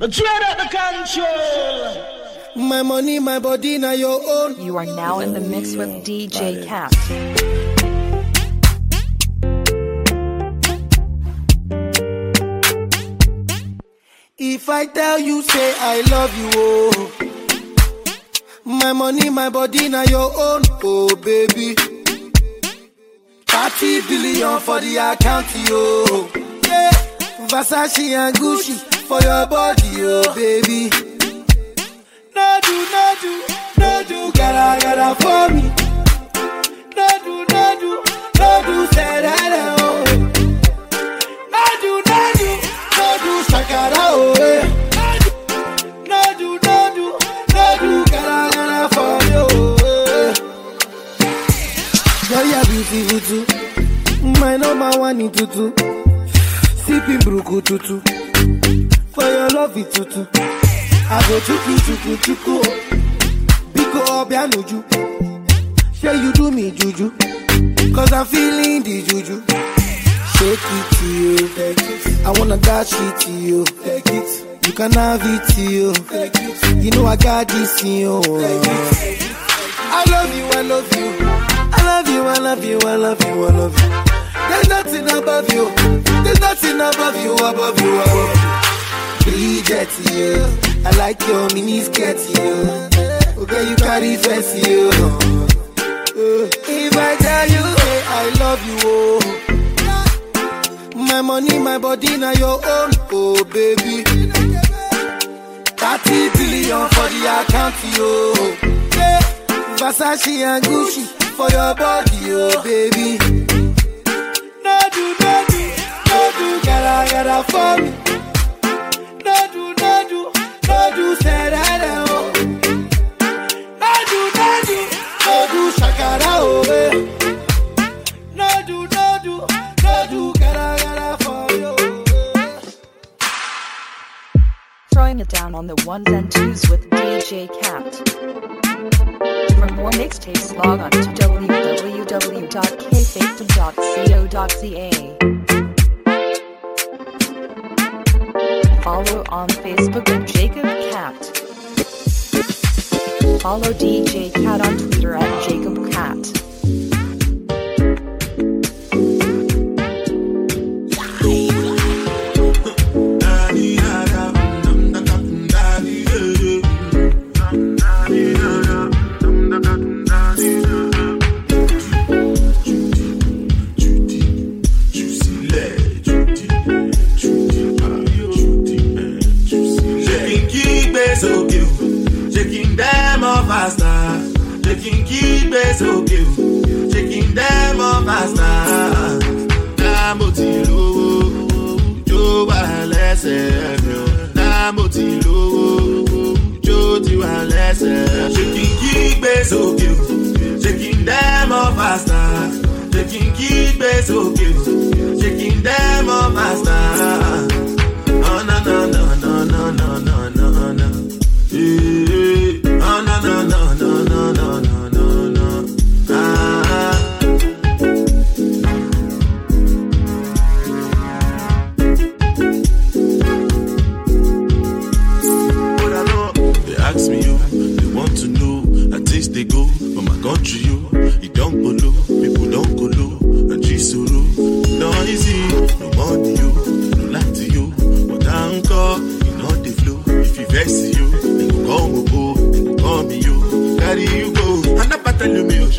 The dread at the control. My money, my body, now your own. You are now in the mix with DJ Cat. If I tell you, say I love you, oh. My money, my body, now your own, oh baby. 30 billion for the account, yo. Yeah. Versace and Gucci for your body, oh baby. No do, no do, no gotta, for me. No do, no say that, oh. No oh. eh. Gotta, for. Girl, you're beautiful. My number one in tutu. Sipping bruku tutu. For your love it tutu. I go chuku chuku chuku. Biko obianuju. Say you do me juju. Cause I'm feeling the juju. Shake it to you. Take it. I wanna dash it to you. Take it. You can have it to you. Take it. You know I got this in you. I love you, I love you. I love you, I love you, I love you, I love you. There's nothing above you. There's nothing above you, above you, above you. Bridget, you. I like your mini skirt, you. Okay, you carry fancy, you. Uh, If I tell you, hey, I love you, oh. My money, my body, now your own, oh baby. 30 billion for the account, yo. Yeah. Versace and Gucci for your body, oh baby. No do, no do, no do, gotta, gotta for me. Throwing it down on the ones and twos with DJ Cat. For more mixtapes, log on to www.kfacedom.co.ca. Follow on Facebook at Jacob Cat. Follow DJ Cat on Twitter at Jacob Cat. Kígbe sókè o, shaking them up faster. Náà mo ti lówó, jó wà lẹ́sẹ̀ mi o. Náà mo ti lówó, jó ti wà them up faster. Shaking kígbe sókè o, shaking them up faster. Oh no no no no no no no no no. Eh, Oh no no no no no no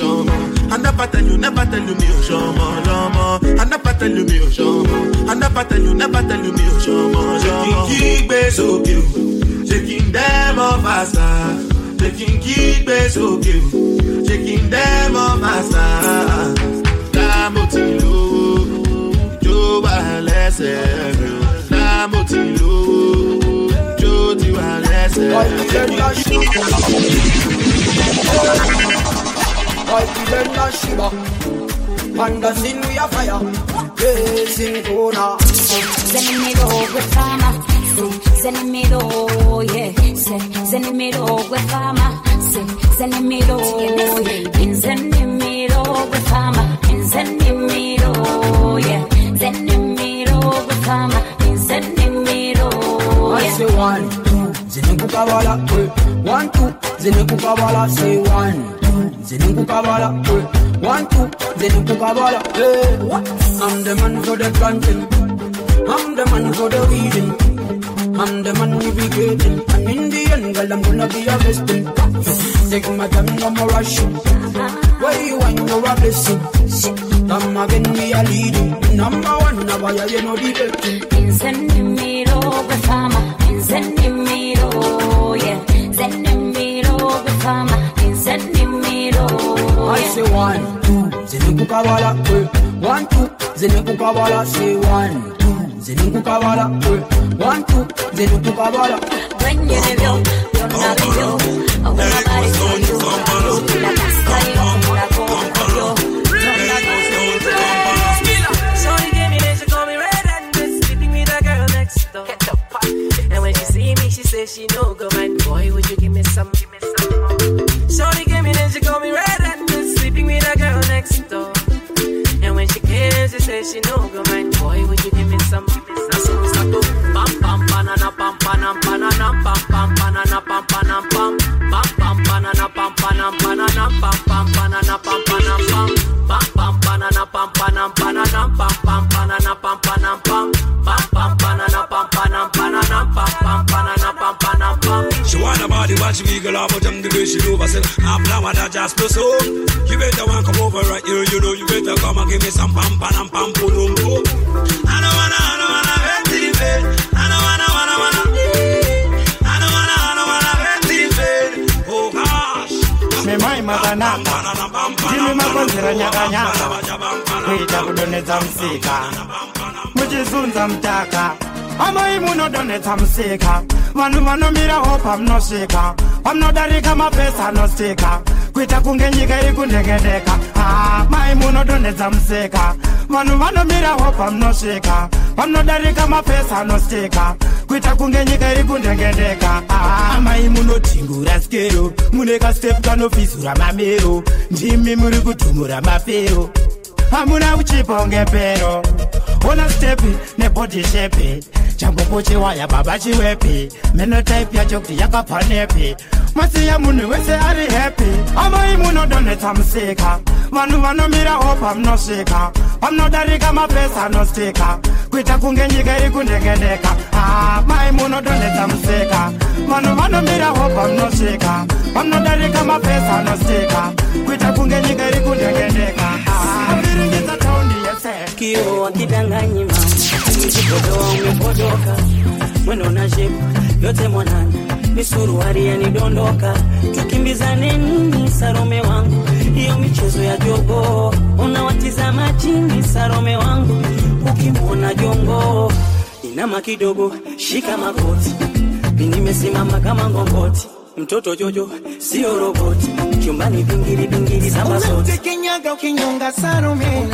tell you me shama, never tell you, never tell you me oh shama, shama. And never tell you me oh shama, and never tell you, never tell you me oh shama, shama. Shaking kígbe sókè o, shaking them up faster. Shaking kígbe sókè o, shaking them up faster. Láàmú ti lówó, jó wà lẹ́sẹ̀ mi o. Láàmú ti lówó, jó ti wà lẹ́sẹ̀ mi Boy, we them na shiba. Panda sin we a fire. Yes, in Kona. Zenimiro we fama. Zenimiro, yeah. Zenimiro we fama. Zenimiro, yeah. Zenimiro we fama. Zenimiro, yeah. Zenimiro we fama. Zenimiro, yeah. I say one kukabala, eh. One, two, zini kukabala, say one, two, zini kukabala, eh. One, two, zini kukabala, eh. What? I'm the man for the planting. I'm the man for the weeding. I'm the man navigating. And in the end, girl, I'm gonna be a blessing. Take my time, no more rushing. Where you want, you're a blessing. Come again, we are leading. Number one, now why you know the betting. Inzenimiro gwefama, inzenimiro, yeah. Zenimiro gwefama, inzenimiro, I yeah. say one, two, zini kukabala, eh. One, two, zini kukabala, say one, two, zini kukabala, eh. One, two, zini kukabala. When me, she no go mind. Boy, would you give me some, give me some more? Shorty gave me then she call me red and sleeping with a girl next door. And when she came she says she no go mind. Boy, would you give me some, give me some? So we start to pam pam banana pam panam banana pam pam banana pam panam pam pam pam banana pam panam banana pam pam banana pam panam pam pam pam banana pam panam banana pam pam banana pam panam pam pam pam She want a body, but she out, but I'm the way she do. I said, I'm flower that just plus so. You better want come over right here, you know, you better come and give me some pam pam pam pum pum pum. I don't wanna, I don't wanna hurt the bed. I don't wanna, wanna, wanna. I don't wanna, I don't wanna hurt the bed. Oh gosh. memai makanaka ndimi makonzera nyakanyaka kuita kudonhedza musika muchizunza mutaka amai munodonetsa musika. Vanhu vanomira hopa munosvika pamunodarika mapesa anosika. Kuita kunge nyika iri kundengedeka amai ah, munodonetsa musika. Vanhu vanomira hopa munosvika pamunodarika mapesa anosika. Kuita kunge nyika iri kundengedeka ah, amai munotingura sikero. Mune kastepu kanofizura mamero. Ndimi muri kutumura mafero hamuna uchipa unge pero ona stepi nebhodhi shepi chambopo chiwaya baba chiwepi menotype yacho kuti yakapanepi masiya munhu wese ari happy. Amai munodonhetsa musika. Vanhu vanomirawo pamunosvika pamunodarika mapesa anostika kuita kunge nyika iri kundengedeka Ah, mai munodonhetsa musika. Vanhu vanomirawo pamunosvika pamunodarika mapesa anostika kuita kunge nyika iri kundengedeka Ah, viringidza taundi yese kio wakidanganyi mama umepotoka mwendo na shepu yote mwanana misuruari yanidondoka tukimbizane nini sarome wangu? Hiyo michezo ya jogo unawatizama chini sarome wangu. Ukimwona jongo inama kidogo shika magoti. Nimesimama kama ngongoti. Mtoto jojo sio roboti. Chumbani bingiri bingiri, samba zote unamtekenyaga ukinyonga Salome,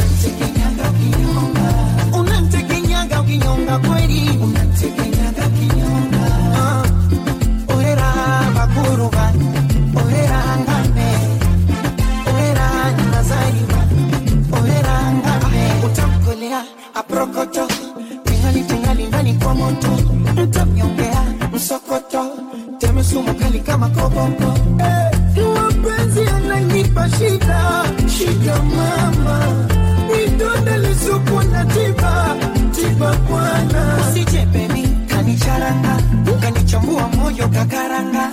shida, shida mama, midonda lisuku na tiba, tiba bwana, usije baby kanicharanga, kanichambua moyo kakaranga,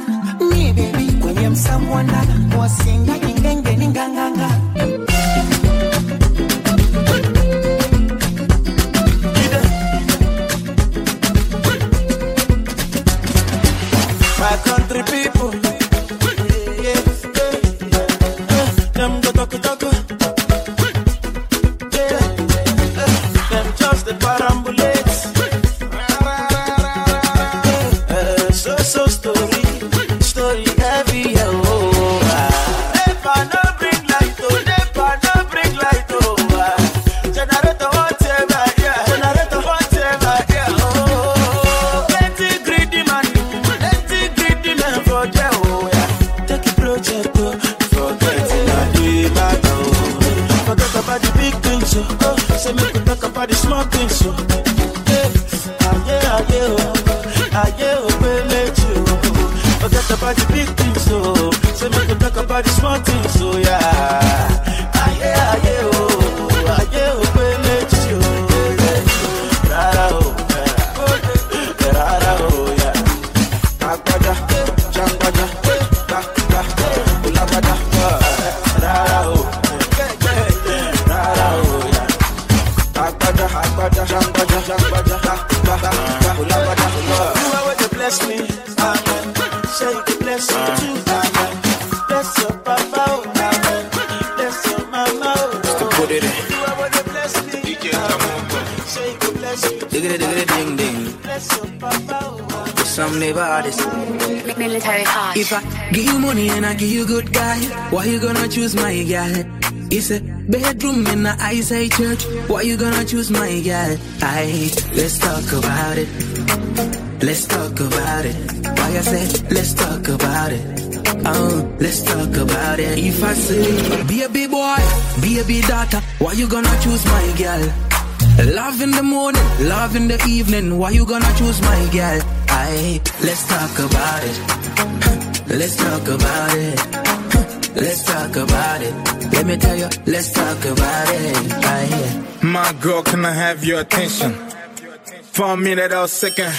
ni baby kwenye msamwanda, wasinga ingenge ni nganganga. My country people. Yeah, yeah, yeah. Them go talk talk. Yeah, Them just If I give you money and I give you good guy, why you gonna choose my guy? It's a bedroom in the eyesight church. Why you gonna choose my guy? I let's talk about it. Let's talk about it. Why I say let's talk about it. Oh, let's talk about it. If I say be a big boy, be a big daughter, why you gonna choose my girl? Love in the morning, love in the evening. Why you gonna choose my girl? I let's talk about it. Let's talk about it. Let's talk about it. Let me tell you, let's talk about it. I My girl, can I have your attention? For a minute, I was second.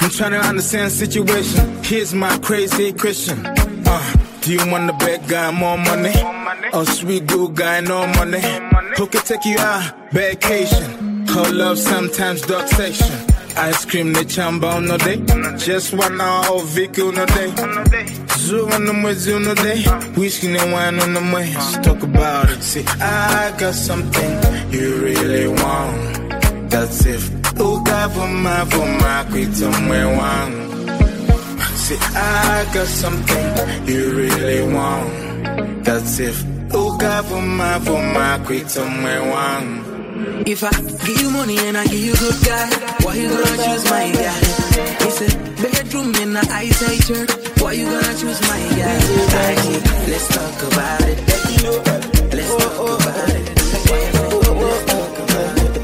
I'm trying to understand the situation. Here's my crazy question. Uh, do you want the bad guy more money? Or sweet good guy no money? Who can take you out vacation? Her love sometimes dark section. Ice cream the chamba on no day. Just one hour of on no day. Zoo on the on no day. Whiskey and wine on the way. Talk about it. See, I got something you really want. That's if uka vuma vuma kwita mwewangu. See, I got something you really want. That's if uka vuma vuma kwita mwewangu. If I give you money and I give you good guy, why you gonna choose my guy? It's a bedroom in the eyesight church. Eh? Why you gonna choose my guy? I, let's talk about it. Let's talk about it. Let's talk about it.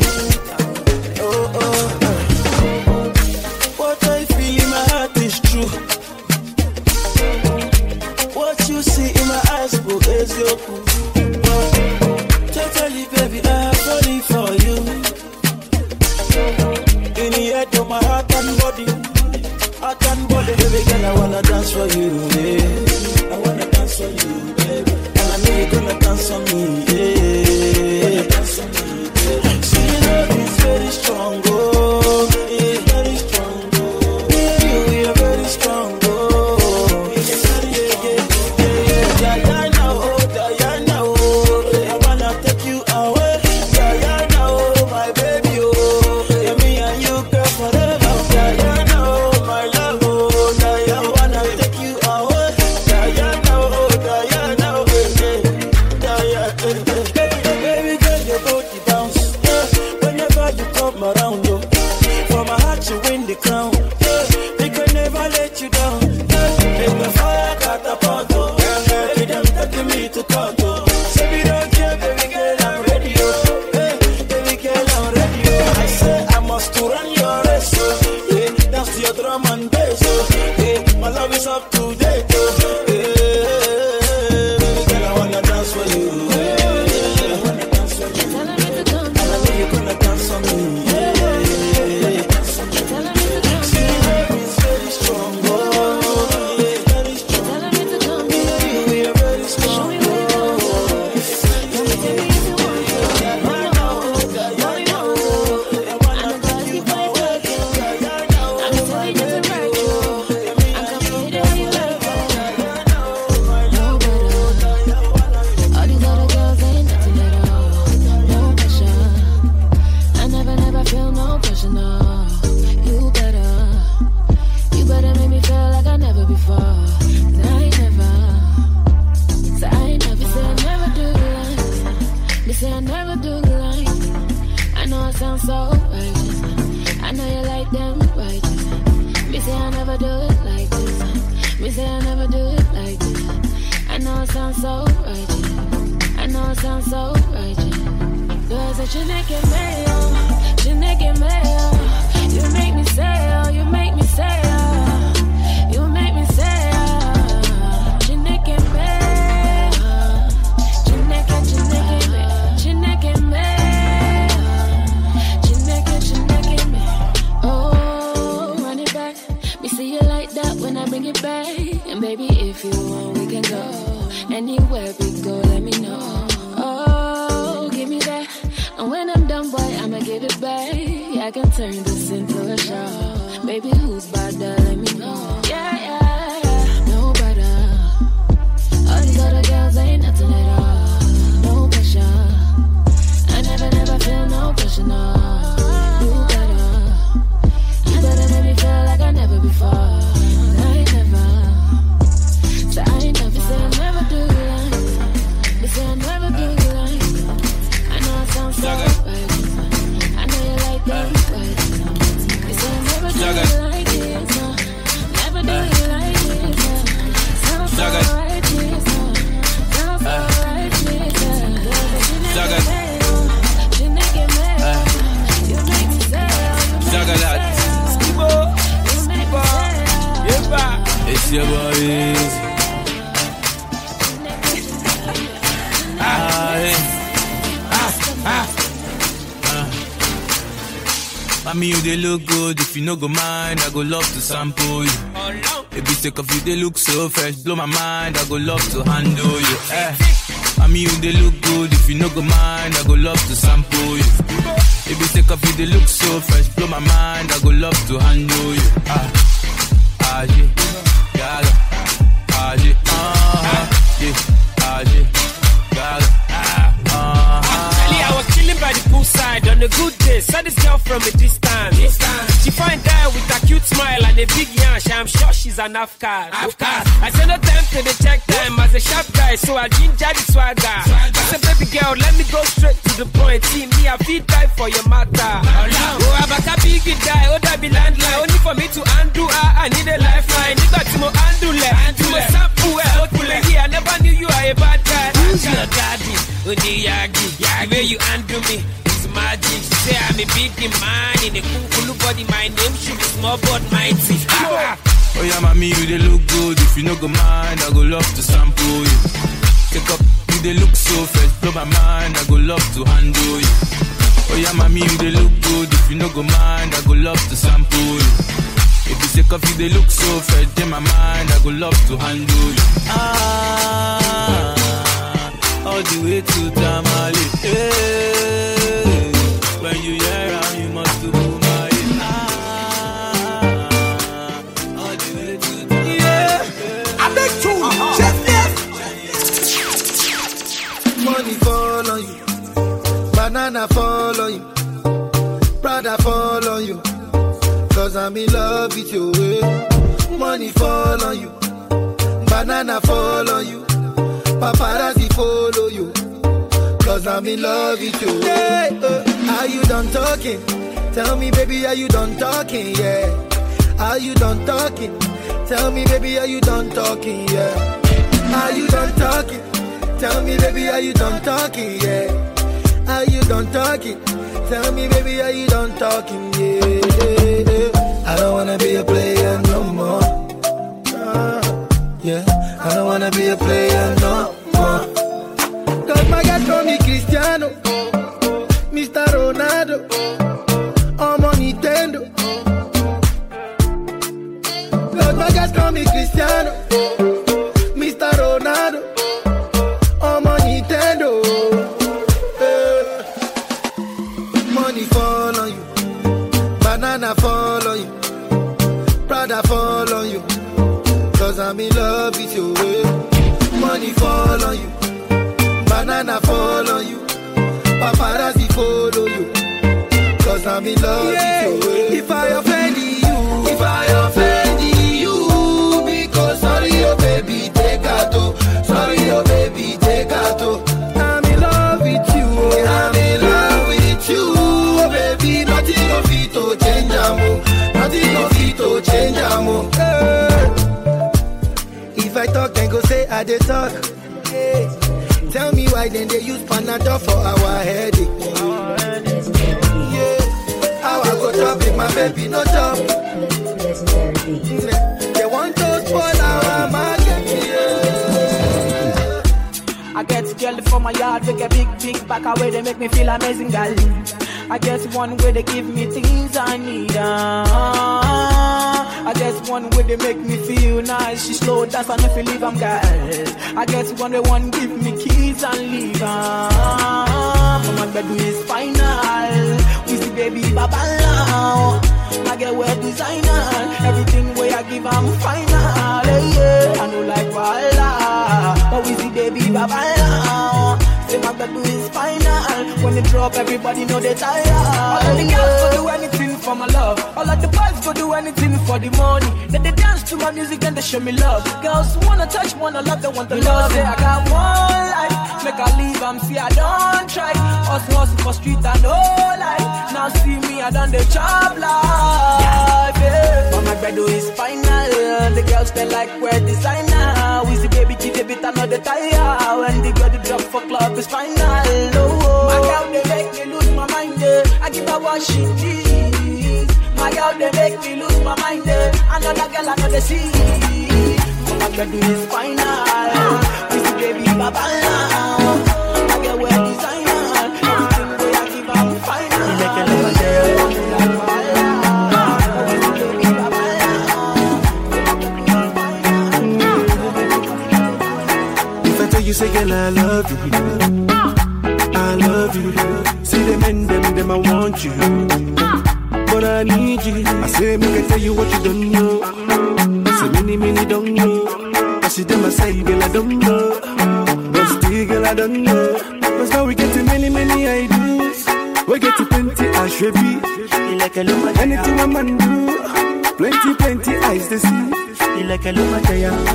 What I feel in my heart is true. What you see in my eyes, bro, is your proof. I wanna dance for you, yeah. I wanna dance for you, baby, and I know you're gonna dance on me, Mommy, you they look good. If you no go mind, I go love to sample you. Baby, take off you, they look so fresh. Blow my mind, I go love to handle you. Eh. Mommy, you they look good. If you no go mind, I go love to sample you. Baby, take off you, they look so fresh. Blow my mind, I go love to handle you. Ah, ah, yeah. Gaga. Ah, yeah. Ah, yeah. Ah, yeah. Gaga. Poolside on a good day. Saw this girl from a distance. She find out with a cute smile and a big yash. I'm sure she's an Afghan. I said no time to the check time as a sharp guy, so I ginger the swagger. I said, baby girl, let me go straight to the point. See me, I feel die for your matter. Oh, I'm a big guy, oh, that be landline. Only for me to undo her, I need a lifeline. Nigga, to mo undo le, to mo sample, I never knew you are a bad guy. Who's your daddy? Uniyagi, the way you undo me is magic. She say I'm a big man in a cool cool body. My name should be small but mighty. Ah, Oh yeah, mommy, you they look good. If you no go mind, I go love to sample you. Take up, you they look so fresh. Blow my mind, I go love to handle you. Oh yeah, mommy, you they look good. If you no go mind, I go love to sample you. If you take off, you they look so fresh. In my mind, I go love to handle you. Ah, all the way to Tamale. Hey, when you hear am, you must do my ah. way to damage. I beg two. Chef, Money fall on you. Banana fall on you. Fall on you. Cause I'm in love with you. Money fall on you. Banana fall on you. Paparazzi follow you. Cause I'm in love with you. Yeah, uh, are you done talking? Tell me, baby, are you done talking? Yeah. Are you done talking? Tell me, baby, are you done talking? Yeah. Are you done talking? Tell me, baby, are you done talking? Yeah. Are you done talking? Tell me, baby, are you done talking? Yeah. Show me love. Girls wanna touch, wanna love, they want the love. Say I got one life, make I leave, I'm see I don't try. Us hustle for street and no life. Now see me, I done the job life. Yeah. But my bredo is final. The girls they like wear designer. We see baby G, they beat another tire. When the girl they drop for club is final. Oh, my girl they make me lose my mind. I give her what she needs. My girl they make me lose my mind. Another girl another see. But my bredo is final. We see baby baba now. My girl wear designer. Everything way I give her final. Make If I tell you, say, girl, I love you. I love you. See them and them, them, I want you. But I need you. I say, make I tell you what you don't know. Don't know. But still, girl, I don't know. Cause now we get to many, many ideas. We get to plenty, I should be. Anything a man do. Plenty, plenty eyes to see.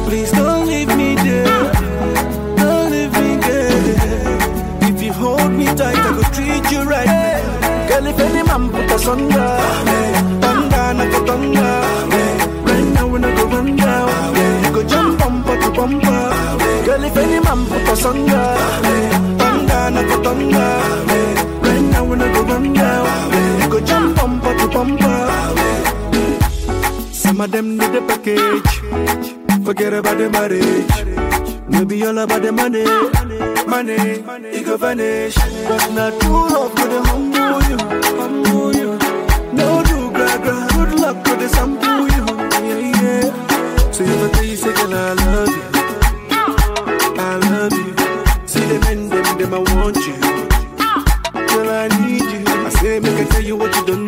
Please don't leave me there. Don't leave me there. If you hold me tight, I will treat you right. Girl, if any man put us under, eh, thunder, not go thunder. If any man put us under, thunder. Right now, we go run down. You go jump bumper to bumper. Some of them need the package. Forget about the marriage. Maybe all about the money. Money, it go vanish. But not true love to the I want you. Ah. Girl, I need you. I say, make I tell you what you don't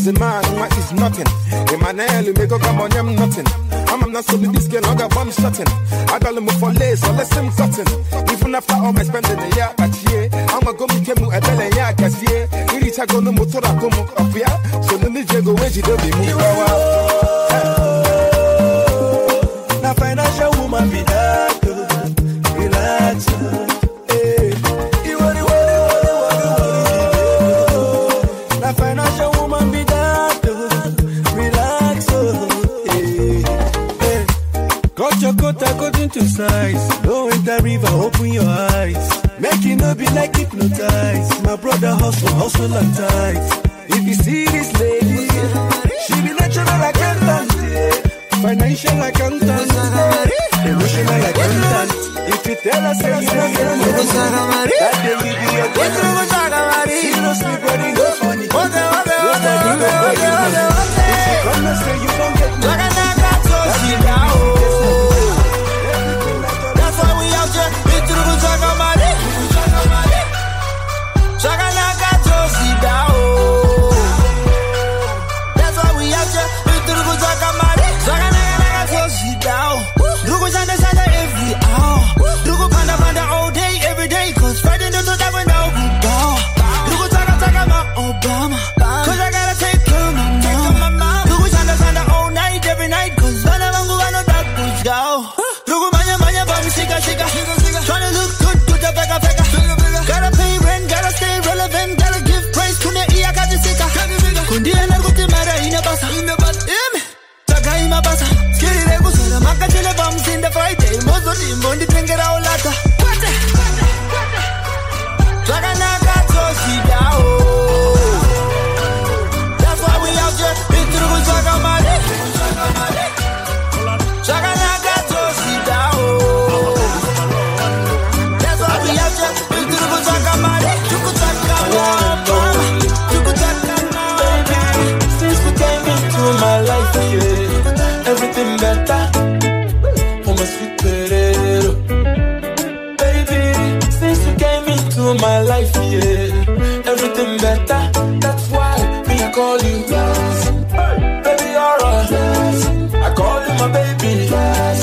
atukitazi man nwa is nothing. Emmanuel mego gama onye m nothing. Ama m na nsogbu diske na ọ ga-agba m shotin agalụ m for lace or less m cotton even after all my spending ya kpachie amago m ike m ebele ya gazie irichagonu m tụrụ akụ m ọkụ ya so ndị ji ego wee jide obi m gbawa na financial woman be that. Size. Don't enter river, open your eyes. Make it no be like hypnotized. My brother hustle, hustle and tight. If you see this lady, she be natural accountant, financial accountant, emotional accountant. If you tell her say you don't get money, that day we be your girl. Seriously, buddy, no funny. No funny, no funny. If you come and say you don't Naga Josie yeah, everything better. That's why me I call you. Baby, you're a I call you my baby. Yeah,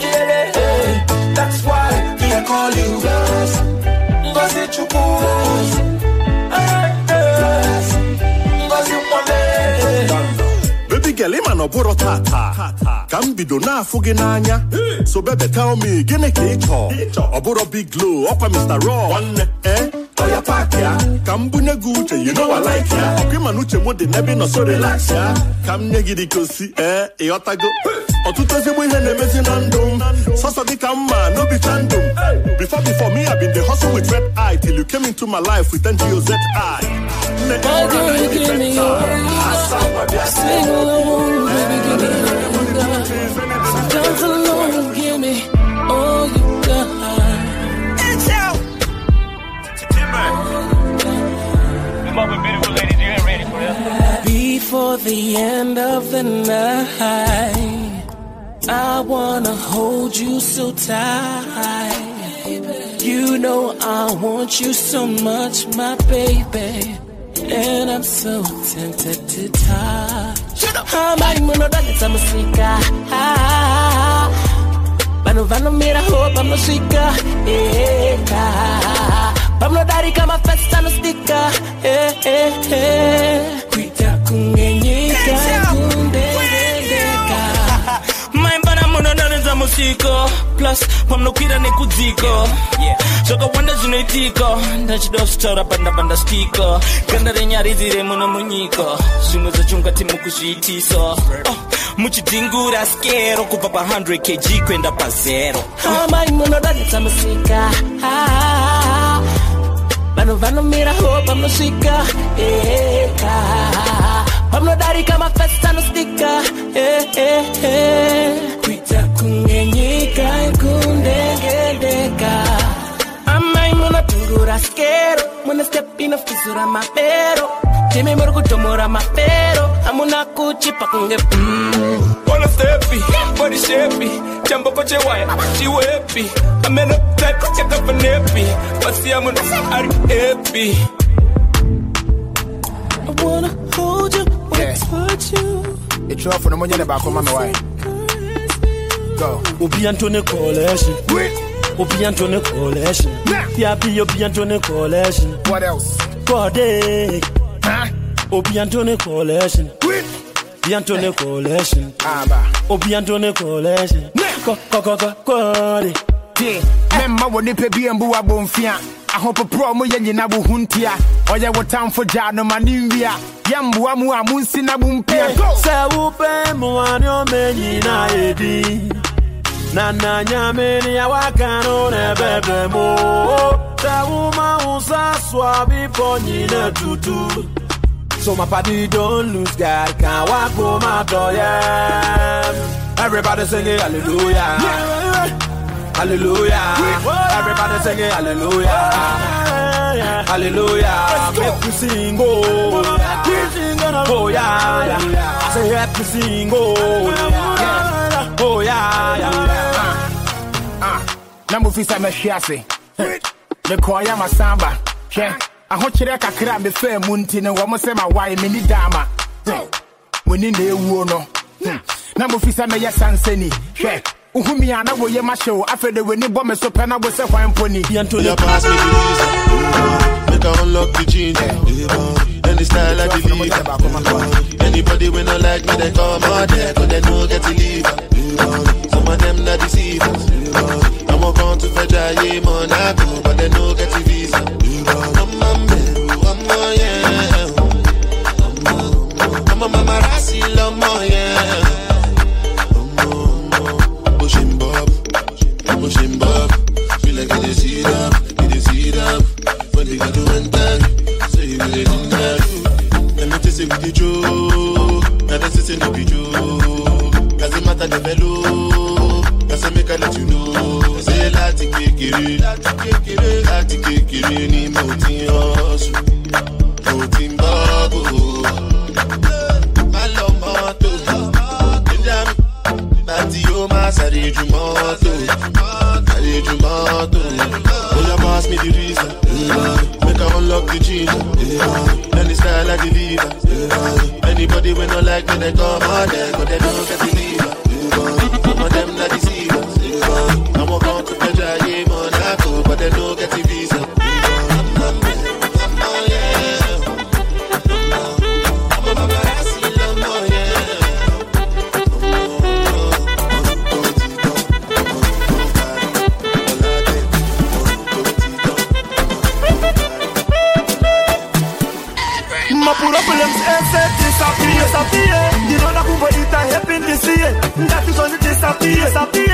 yeah, yeah. That's why me I call you. Ngozi Chukwu. Eh, eh. Ngozi Mwale. Baby girl, ịma na ọ bụrụ tata ka m bido na-afụ gị n'anya so bebe tell me gịnị ka ị chọọ ọ bụrụ big glow ọkwa Mr. Raw nwanne eh ya. Ka m bunye gị uche you know I like ya. Ọkwa ịma na uche m dị n'ebe nọ so relax ya. Ka m nye gị dị ka osi eh ịghọtago ọtụtụ ezigbo ihe na-emezi na ndụ m sọsọ dị ka mma n'obicha ndụ m before before me I been the hustle with red eye till you came into my life with NGOZI Nne, Why don't you give me your Sing along, baby, give me your The end of the night, I wanna hold you so tight. You know I want you so much, my baby. And I'm so tempted to touch. Amai muno dali tamasika. Vano vano mira hopa musika. Eka. Pablo dari kama festa no stika. Eh eh eh. Kuita kungenyika chiko plus pamnokwira nekudziko. Zvakawanda zvinoitiko? Ndachida kuzvitaura pandapanda stiko. Ganda renyaridzi remuno munyiko. Zvimwe zvacho ungati mukuzviitiso. Oh, muchidhingura skero kubva pa100 kg kwenda pazero amai ah, munodadisa musika. Ah, ah, Vanhu vanomirawo pamunosvika eh, eh, eh, pamunodarika mafesti anostika kuita kunge kundendeka. Amai muno tungura skero. I step in mapero timi muri kutomora mapero amuna kuchipa kunge mm. Wanna steppy, body shapey, jumbo koche she happy. I'm type, check up an happy. What's the amount of are? I wanna hold you, wanna touch you. ɛtwerɛ fo no ne baako ma wae go Obi Antone collection. Obi Antone collection. Yabi Obi Antone collection. What else? Eh. Obi Antone collection. Obi Antone collection. Obi Antone collection. Ko ko ko ko kode. tie memma wɔ nipa bi mbu abɔmfia ahopoporɔ mo yɛ nyina wo ho ntia ɔyɛ wo tamfo gyaa no ma ne nwia yɛmboa mu a monsi na mo mpia Sɛ wopɛ mmoane ɔmɛ nyinaa yɛdi na na nyame ne awaka no na ɛbɛbrɛ mu sɛ woma wo sa soa bepɔ nyina tutu So my party don't lose God, can't walk home after yeah. Everybody sing it, hallelujah. Hallelujah. Everybody sing it, hallelujah. Hallelujah. Make we sing, oh. Oh, yeah, yeah. I say, happy sing, oh. Yeah. Oh, yeah, yeah. Na mofi sɛ mɛhwe ase mekɔɔyɛ masamba hwɛ ahokyerɛ kakra a mefaa mu nti no wɔ mo sɛ mawae menni daama moni na ɛwuo no na mofi sɛ mɛyɛ sansani hwɛ wohumi a na woyɛ mahyɛ wo afei de w'ani bɔ me so pɛ na wo sɛ hwan mpo ni. Any style I deliver. Anybody when not like me, they come out there, cause they know get to leave. Some of them not deceivers. Come to fetch a yeah, Monaco, but they know get visa. Man, I'm a yeah. I'm a mama rasi. Feel like heat up, it is heat up. When they got to enter, say you Let me tell you with the joke. Now that's it, no be joke. Doesn't matter the fellow. That's a make I let you know. Kékeré, láti kékeré, láti kékeré ni mo ti hustle. Mo ti ń bubble. Má lọ mọ́tò, ìjà mi. Láti yóò máa sáré ju mọ́tò. Sáré ju mọ́tò. Bóyá pass me the reason. Make I unlock the ginger any style I deliver. Anybody wey no like me they come out there but they don't get the leader but they don't get the visa. Problems ese eh, disappear, disappear. You know that kumba ita happen this year. That is only disappear, disappear.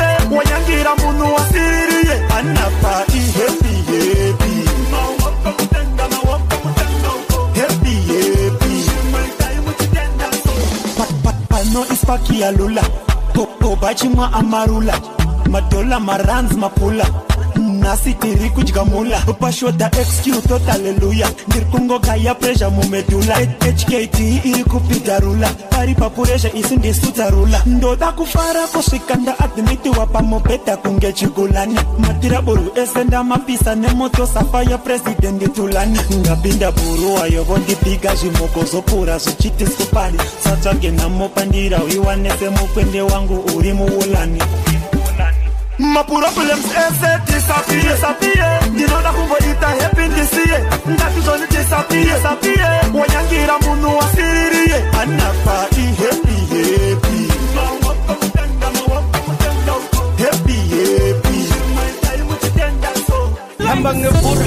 Ispaki alula. Popo bachima amarula. Madola nhasi tiri kudya mula. Pashoda exq tot aleluya ndiri kungogaya puresha mumedula. Hkt iri kupidha rula pari papuresha isi ndisudza rula ndoda kufara kusvika ndaadhimitiwa pamubhedha kunge chigulani matiraburu ese ndamapisa nemoto safa yapurezidendi tulani ndapinda buruwa yovondibhiga zvimoko zvopura zvichiti supari satsvage namo pandirawiwa nesemukwende wangu uri muulani My problems ese disappear, disappear. Ndinoda kumboita happy ndisiye. Ndatizoni disappear, disappear. Wanyangira munu wasiririe anapa i happy, happy. Happy, hamba ngefura.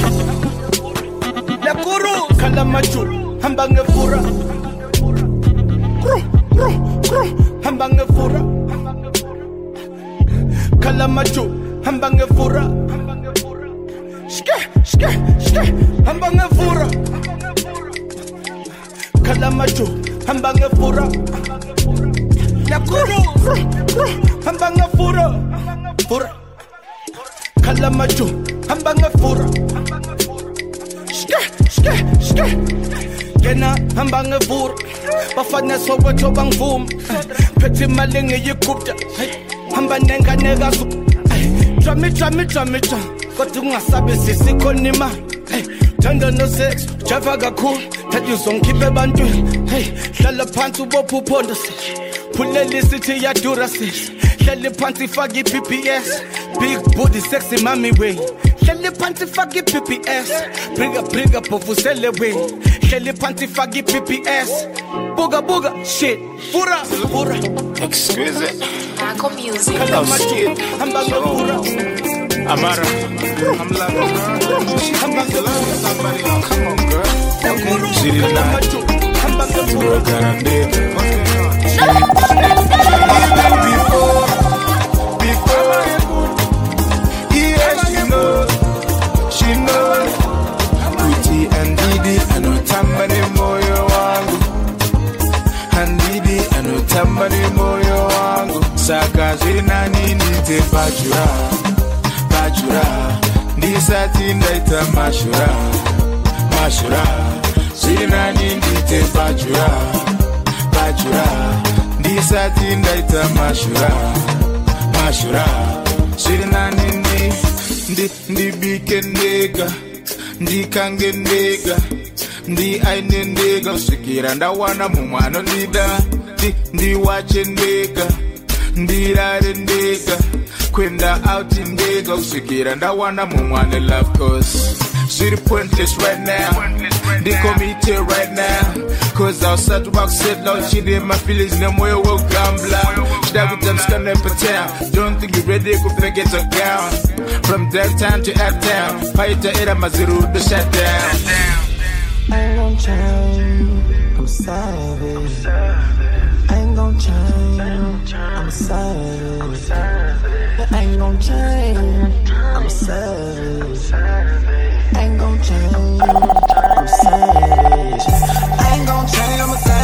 Yakuru khala majulu. Hamba ngefura. Hamba ngefura khalamaju hamba ngevura shke shke sker, hamba ngevura khalamaju hamba ngevura nakhulu hamba ngevura vura khalamaju hamba ngevura shke shke shke yena hamba ngevura bafana soweto bangivuma phethe imali ngiyigubda hamba nenganeka drami drami drami drami kodwa ungasabi sisikhona imali thanda no-sex java kakhulu. Thatha uzongikhipha ebantwini. Hey hlala phansi ubopha uphondo sis. Phulela isithi iyadura sis. Hleli phansi fake i-pps big booty sexy mami way Hleli phansi PPS, i-BBS Brika brika bovuzele wing. Hleli phansi faka i-BBS Buka buka shit. Fura Fura exquisite. it. Taco music. Hello my kid I'm back to Fura Amara I'm loving her I'm back to love Come on girl. Takuru She did not I'm back to Fura Girl I'm dead What's? chamba nemoyo wangu saka zviri nani ndiite pajura? Pajura ndisati ndaita mashura. Mashura zviri nani ndiite pajura? Pajura ndisati ndaita mashura. Mashura zviri nani ndibike ndega ndikange ndega. Ndi aine ndega kusvikira ndawana mumwe anondida ndi ndiwache ndega ndirare ndega. Kwenda out ndega kusvikira ndawana mumwe ane love cause zviri pointless right now. Ndikomite right now. Cause ausati vakusetla uchine mafeelings nemwoyo wegambla chida kuita msikanape town? Don't think you ready kupfekedzwa gown. From downtown to uptown paita era mazirudo shut change. I'm savage. I ain't gon' change. I'm savage. I ain't gon' change. I'm savage. I ain't gon' change. I'm savage. I ain't gon' change. I'm savage.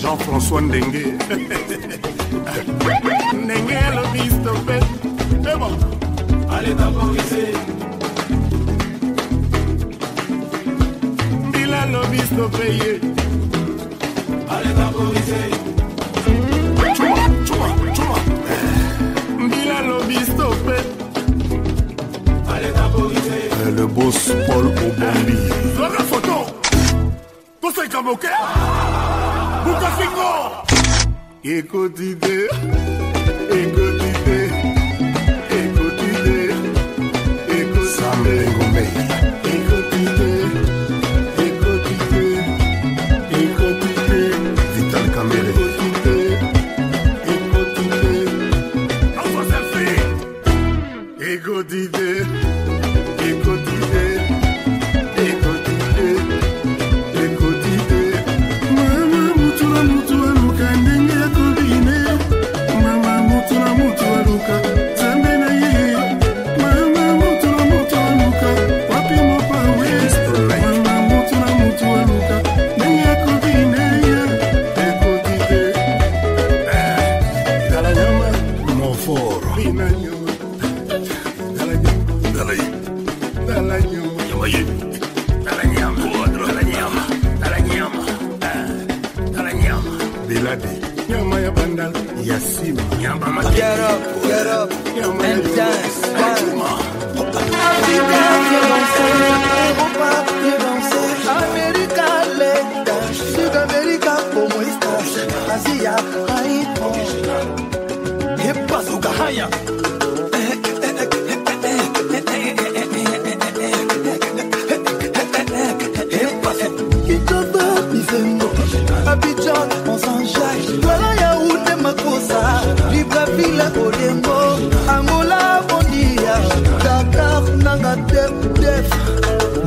Jean-François Ndengue, Ndengue le Bistopé, c'est bon, allez temporiser. Bila le Bistopé, allez temporiser. Chuma, le euh, Le boss Paul Obambi. La photo. buka buka finger ikuti dia Get up, get up, and dance, dance.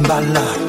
embalar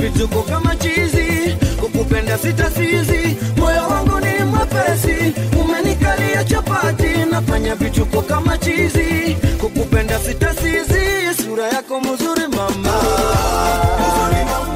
vituko kama chizi, kukupenda sitasizi, moyo wangu ni mwepesi, umenikalia chapati, nafanya vituko kama chizi, kukupenda sitasizi, sura yako mzuri mama, mzuri mama.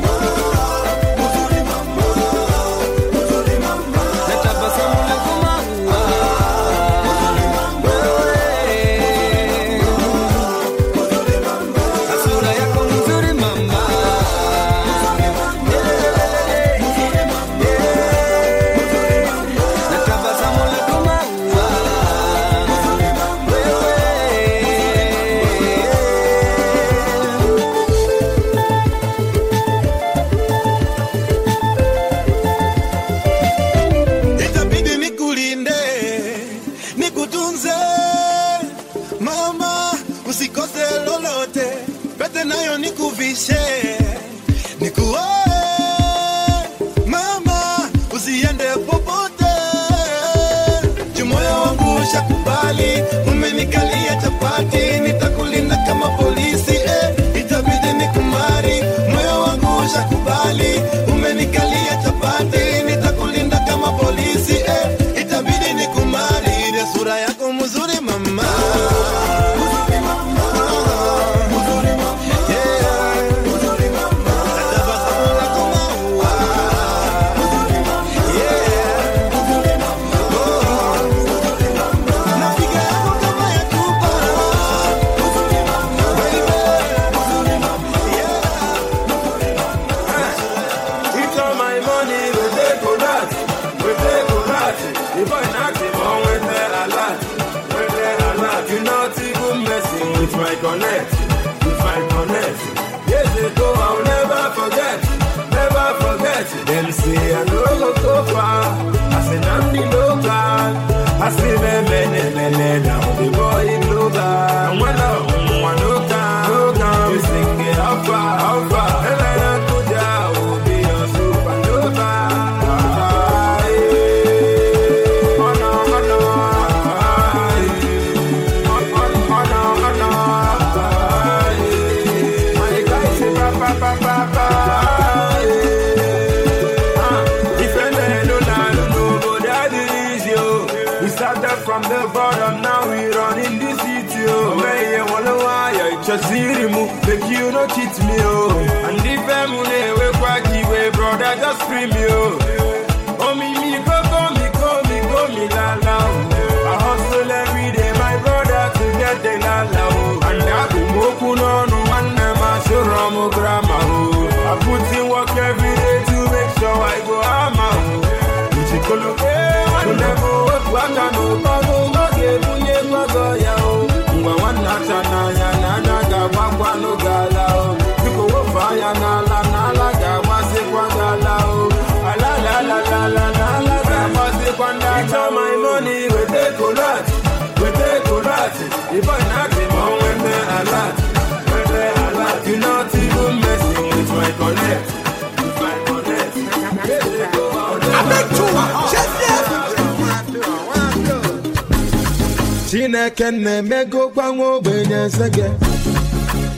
chineke na-emego gbanwe ogbenye eze gị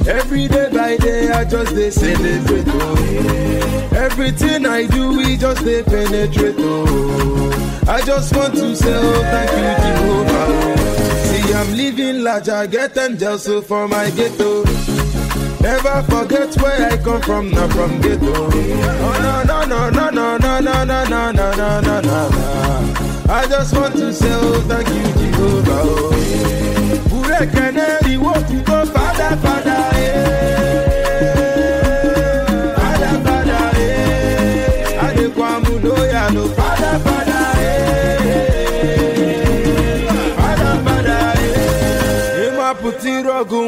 Every day by day, I just they celebrate. Oh. Everything I do, we just they penetrate. Oh. I just want to say, oh, thank you, Jehovah. See, I'm living large, I get angels so for my ghetto. Never forget where I come from, not from ghetto. No, no, no, no, no, no, no, no, no, no, no, no, no. I just want to say, oh, thank you, Jehovah. Oh. Urekene, iwo ti ko fa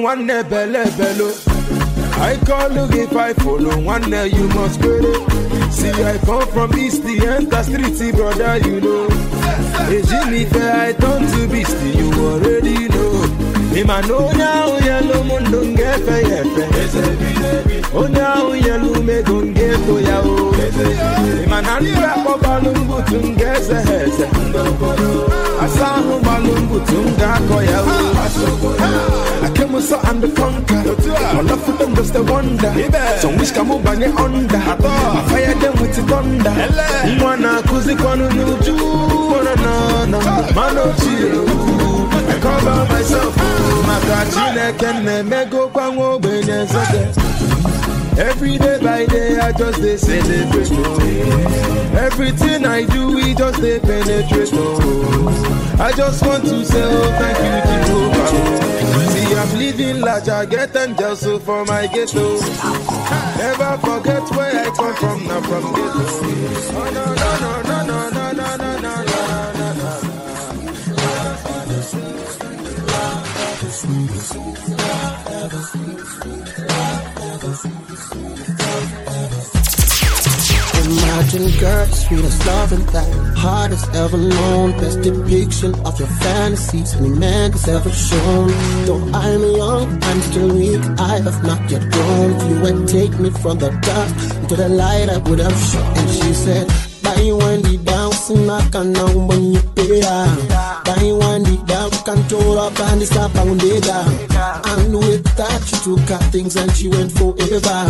one belle bello. I call look if I follow one day you must get it. See I come from east the enter street brother you know. A Jimmy fair I turn to beast you already know. Him I know now yellow mundo ngefe yefe. Oh now yellow me gon get to ya o. Him I nani rap balungu tungeze heze. Asahu balungu tunga koya o. So and the conquer. My love for them just a wonder. So wish come over bang it under. I fire them with the thunder. Mwana kuzi kwanu nuju. Wana na na. Mano chiyo. I cover myself. Makachine kene mego kwa ngobe nyezeke. Every day by day, I just they celebrate. Oh. Everything I do, we just they penetrate. Oh. I just want to say, oh, thank you, Jehovah. Oh. Oh. I'm living large, I get angels so for my ghetto. Never forget where I come from, not from ghetto. Oh, no, no, no, no, no, no, no, no, no. Imagine girl, sweetest love and that hardest ever known. Best depiction of your fantasies any man has ever shown. Though I'm young, I'm still weak. I have not yet grown. If you would take me from the dust into the light, I would have shone. And she said, Buy one the dance, knock on when you pay Buy the dance, control up and it's and down. And with that, she took her things and she went forever.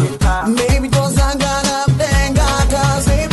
Maybe those I got up there, cause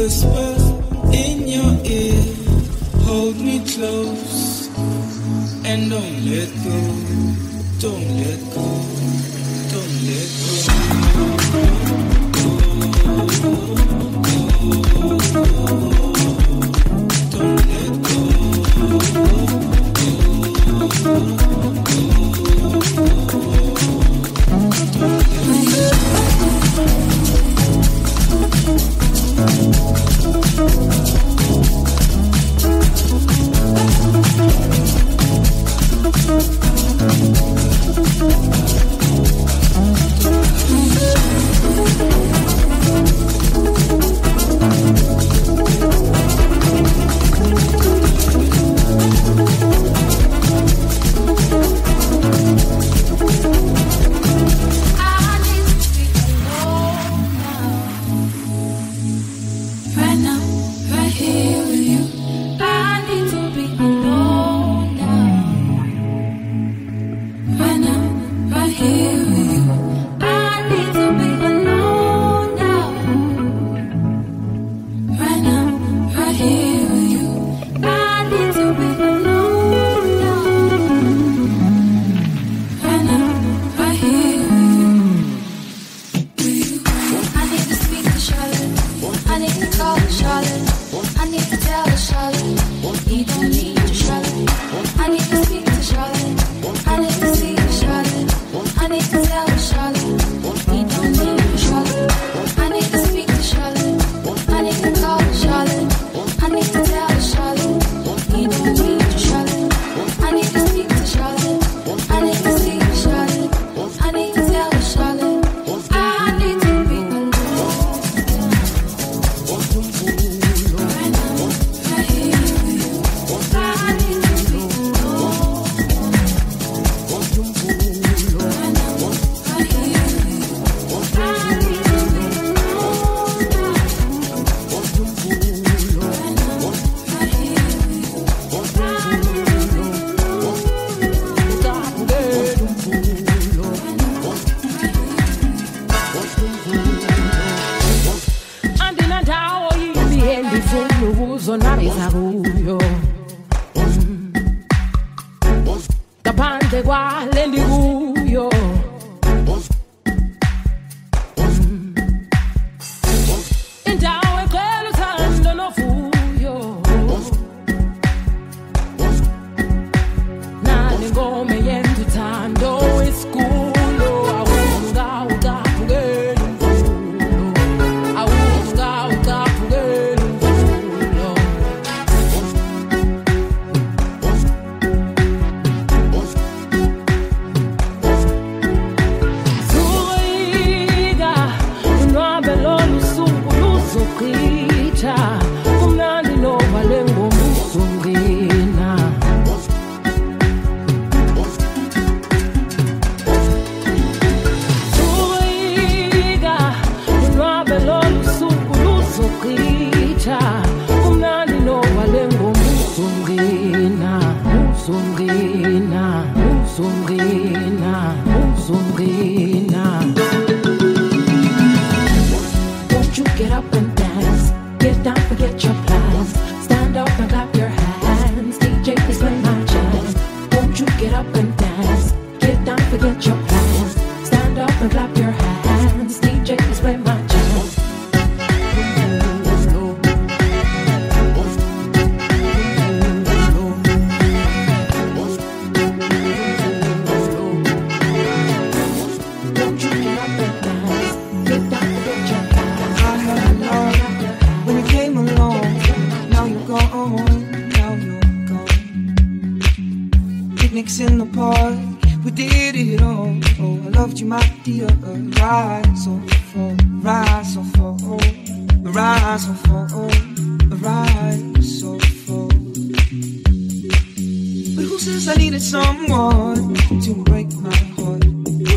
whisper in your ear. Hold me close and don't let go. Don't let go.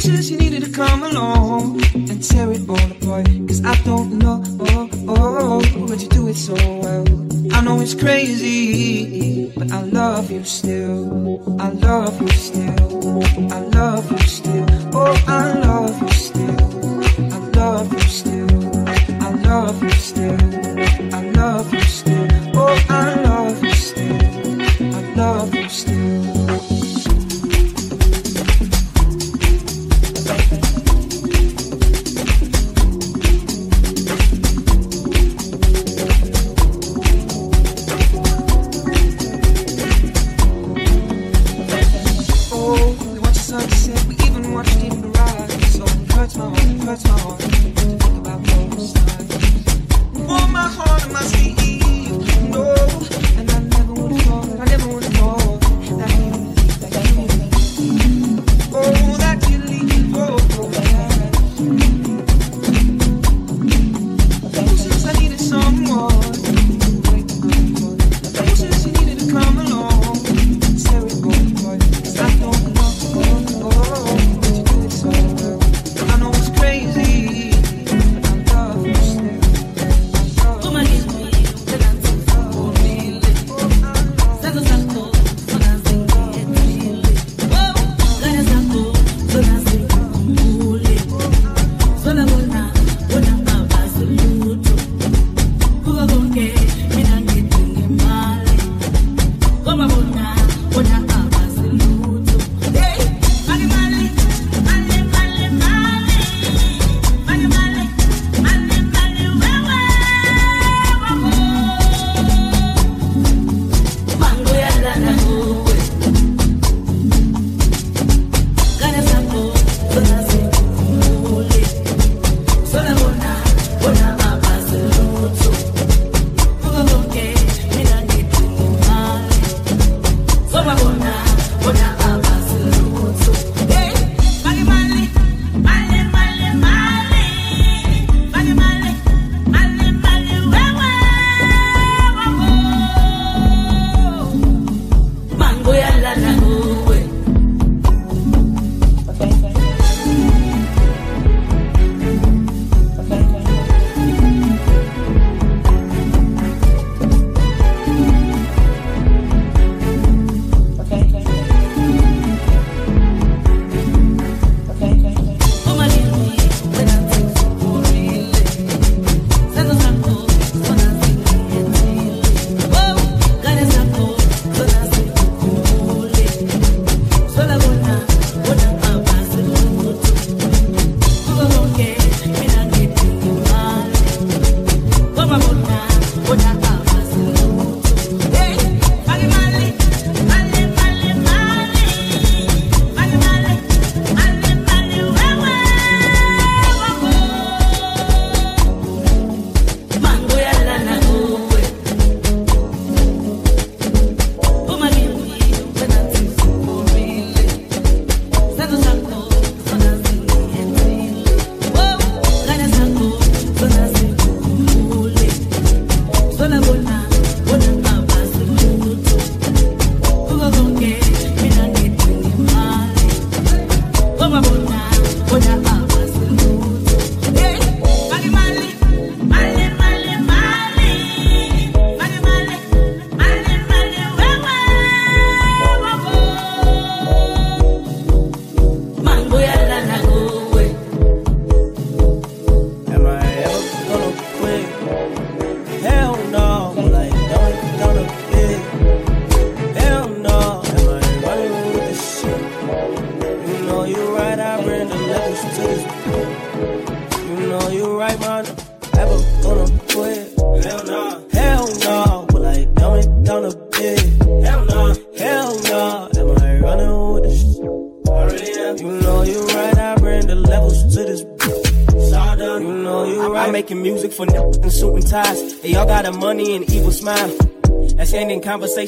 pieces, you needed to come along and tear it all apart. Cause I don't know oh, oh, but you do it so well. I know it's crazy, but I love you still. I love you still. I love you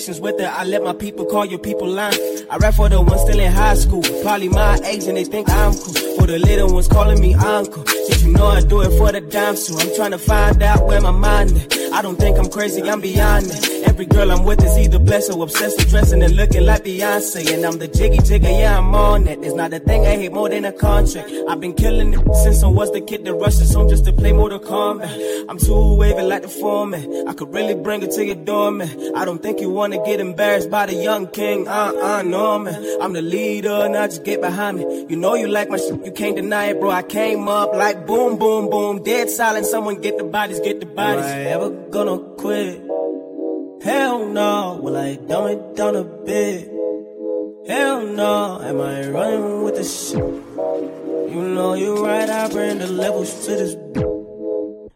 conversations with it. I let my people call your people line. I rap for the ones still in high school. Probably my age and they think I'm cool. For the little ones calling me uncle. Shit, you know I do it for the dime too. I'm trying to find out where my mind is. I don't think I'm crazy, I'm beyond it. Every girl I'm with is either blessed or obsessed with dressing and looking like Beyonce. And I'm the jiggy jigger, yeah, I'm on it. There's not a thing I hate more than a contract. I've been killing it since I was the kid that rushes home just to play Mortal Kombat. I'm too waving like the foreman. I could really bring it to your door, man. I don't think you wanna get embarrassed by the young king. Uh uh, no, man. I'm the leader, now just get behind me. You know you like my shit, you can't deny it, bro. I came up like boom, boom, boom. Dead silent, someone get the bodies, get the bodies. Am I ever gonna quit? Hell no, will I dumb it down a bit? Hell no, am I running with the shit? You know you're right, I bring the levels to this.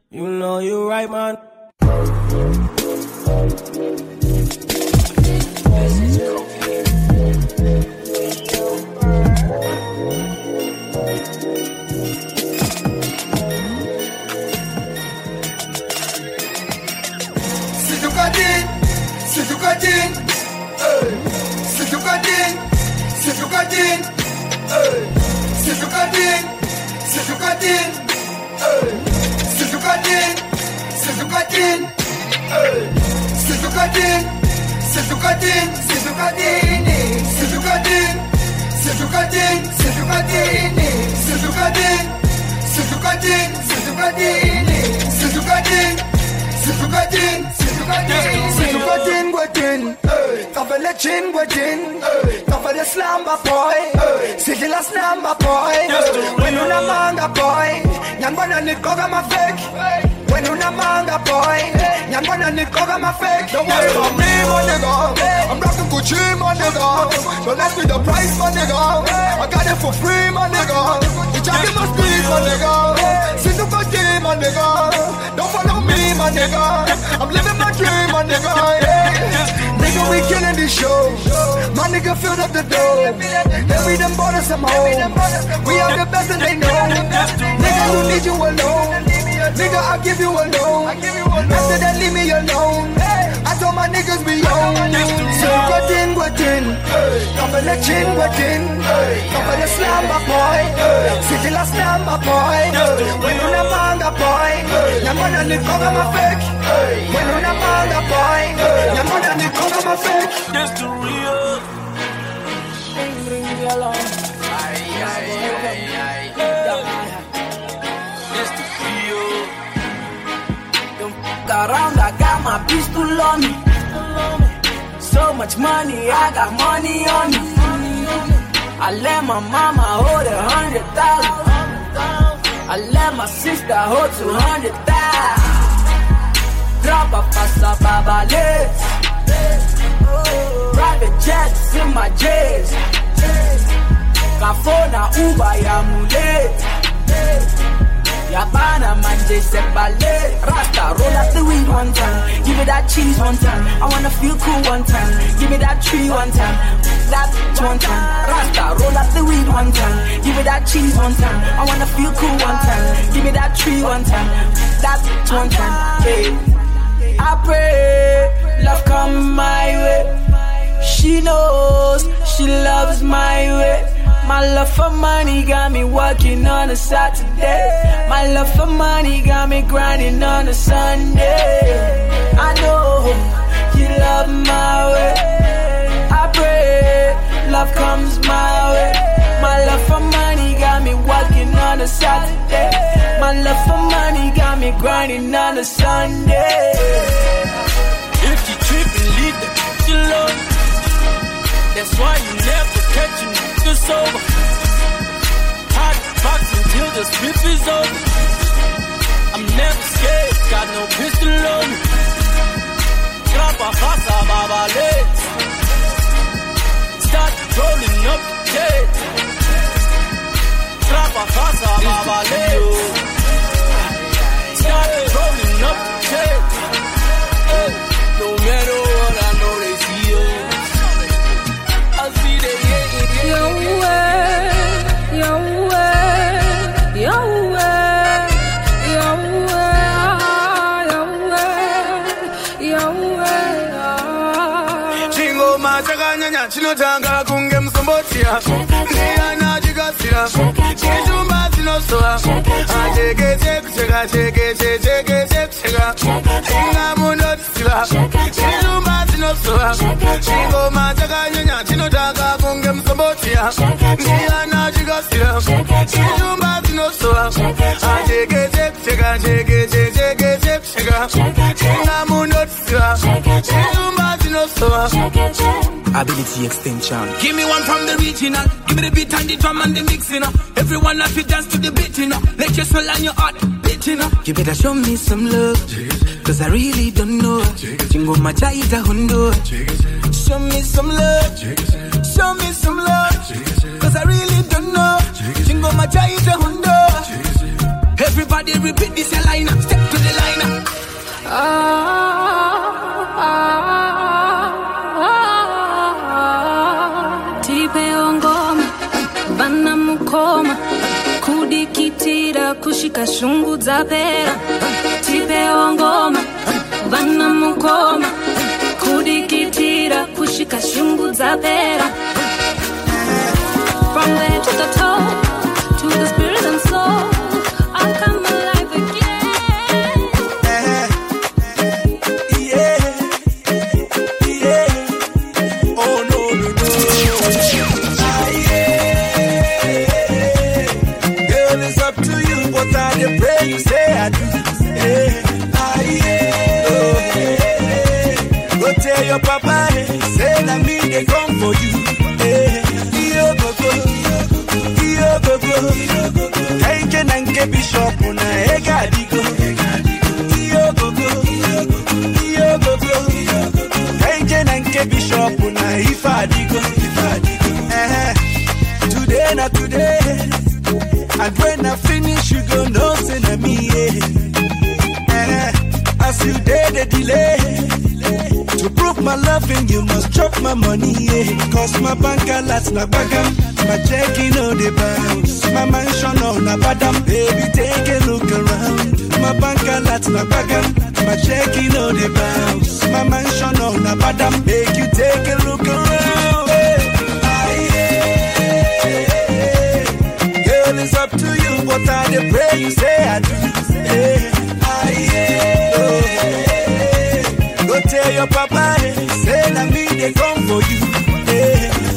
You know you're right, man. C'est got in, hey. Si you got in, si you got in, hey. Si you got in, si you got in, hey. Si you got in, si you got in, hey. Si you got in, si you got in, si you got in, si you got. Si tu gadin, si tu gadin, si tu gadin, chin, gadin. T'as fait le slam, boy. Si. When on a manga, boy. Nyan ni koga ma fake. When on a manga, boy. Nyan ni koga ma fake. Don't worry about me, my nigga. I'm rocking Gucci, my nigga. Don't me the price, my. I got it for free, my nigga. You jacket my speed, my nigga. Si tu gadin. Situgadin, my nigga. Don't follow me, my nigga. I'm living my dream, my nigga. Yeah. Nigga, we killing this show. My nigga filled up the dough. Then we done bought us some home. We are the best and they know. Nigga, who need you alone? Nigga, I'll give you a loan. After that, leave me alone know my niggas be on. So what in, what in? Come for the chin, what in? Come for the slumber boy. See the last number boy. When on a manga boy. Your mother need cover my fake. When on a manga boy. Your mother need cover my fake. That's the real. Ay, ay, ay, ay. That's the feel. Don't around like got my pistol on me. So much money, I got money on me. I let my mama hold a hundred thousand. I let my sister hold two hundred thousand. Drop a pasta babales. Private jets in my jets. Kafona Uber muleti. Yabana manje sepale Rasta roll up the weed one time Give me that cheese one time I wanna feel cool one time Give me that tree one time That one time Rasta roll up the weed one time Give me that cheese one time I wanna feel cool one time Give me that tree one time That one time Hey I pray love come my way She knows she loves my way my love for money got me working on a Saturday. My love for money got me grinding on a Sunday. I know you love my way. I pray love comes my way. My love for money got me working on a Saturday. My love for money got me grinding on a Sunday. If you trippin', leave the bitch alone. That's why you never catch a nigga sober. Hot box until the spit is over. I'm never scared, got no pistol on me. Grappa pasa babales. Start rolling up the jet. Grappa pasa babales. Start rolling up chinotanga kunge musombotiya ndiyana chikasira chichumba chinosowa achekese kucheka chekese chekese kucheka ingamundotisira chichumba chinosowa chingoma chakanyanya chinotanga kunge musombotiya ndiyana chikasira chichumba chinosowa achekese kucheka chekese chekese kucheka ingamundotisira chichumba chinosowa ability extension. Give me one from the regional. Give me the beat and the drum and the mixing. up. Everyone have to dance to the beat, you know. Let your soul and your heart beat, you know. You better show me some love. Cause I really don't know. Jingo machaita hundo. Show me some love. Show me some love. Cause I really don't know. Jingo machaita hundo. Everybody repeat this a line. Step to the line. Tipeo kudikitira kushika shungu dza pera tipeo ngoma vana mukoma kudikitira kushika shungu from head to the toe to the spirit and soul Nke bishop na ega digo. Iyo go go, iyo go go. Kenje na nke bishop na ife adigo Eh, Today na today And when I finish you go know say na me yeah. As you dey the delay To prove my loving you must drop my money yeah. Cause my bank alert na bagam My checking on the bounce. My mansion on a badam. Baby take a look around. My bank alert na bagam My checking on the bounce. My mansion on a badam. Make you take a look around. It's up to you. But I pray you say I do your papa eh, Say me dey come for you.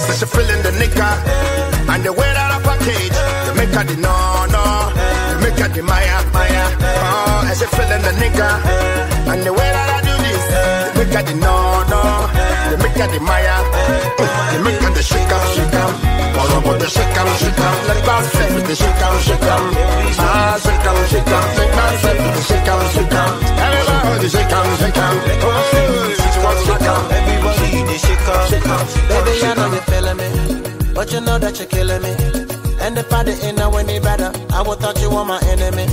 Such a feeling the nigga. And the way that I package, the make her the no no, make her the Maya Maya. Oh, as a feeling the nigga. And the way that I make her the Maya, the make her the shake am shake am. All about the shake am shake am, like myself with the shake am shake am. Ah, shake am shake am, like myself the shake am shake am. Everybody shake am shake am. Oh, she wants shake am. Everybody they shake up, shake up. Baby, I know you're feeling me, but you know that you're killing me. And if I didn't know any better, I would thought you were my enemy.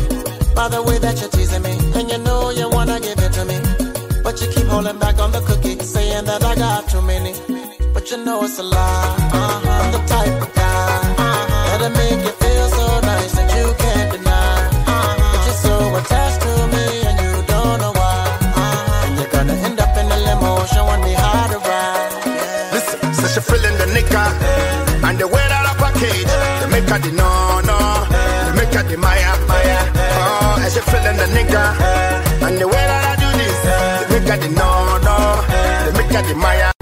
By the way that you're teasing me, and you know you wanna give it to me, but you keep holding back on the cookie, saying that I got too many. But you know it's a lie. Uh-huh. I'm the type of guy that'll make you feel so nice that you can't deny. But you're so attached to me, and you don't know why. And you're gonna end up in a limo showing me how to ride. Listen, such a feeling the nigga and the way that I package, the make her the no no, the make her the Maya Maya. Oh, as a feeling the nigga and the way that I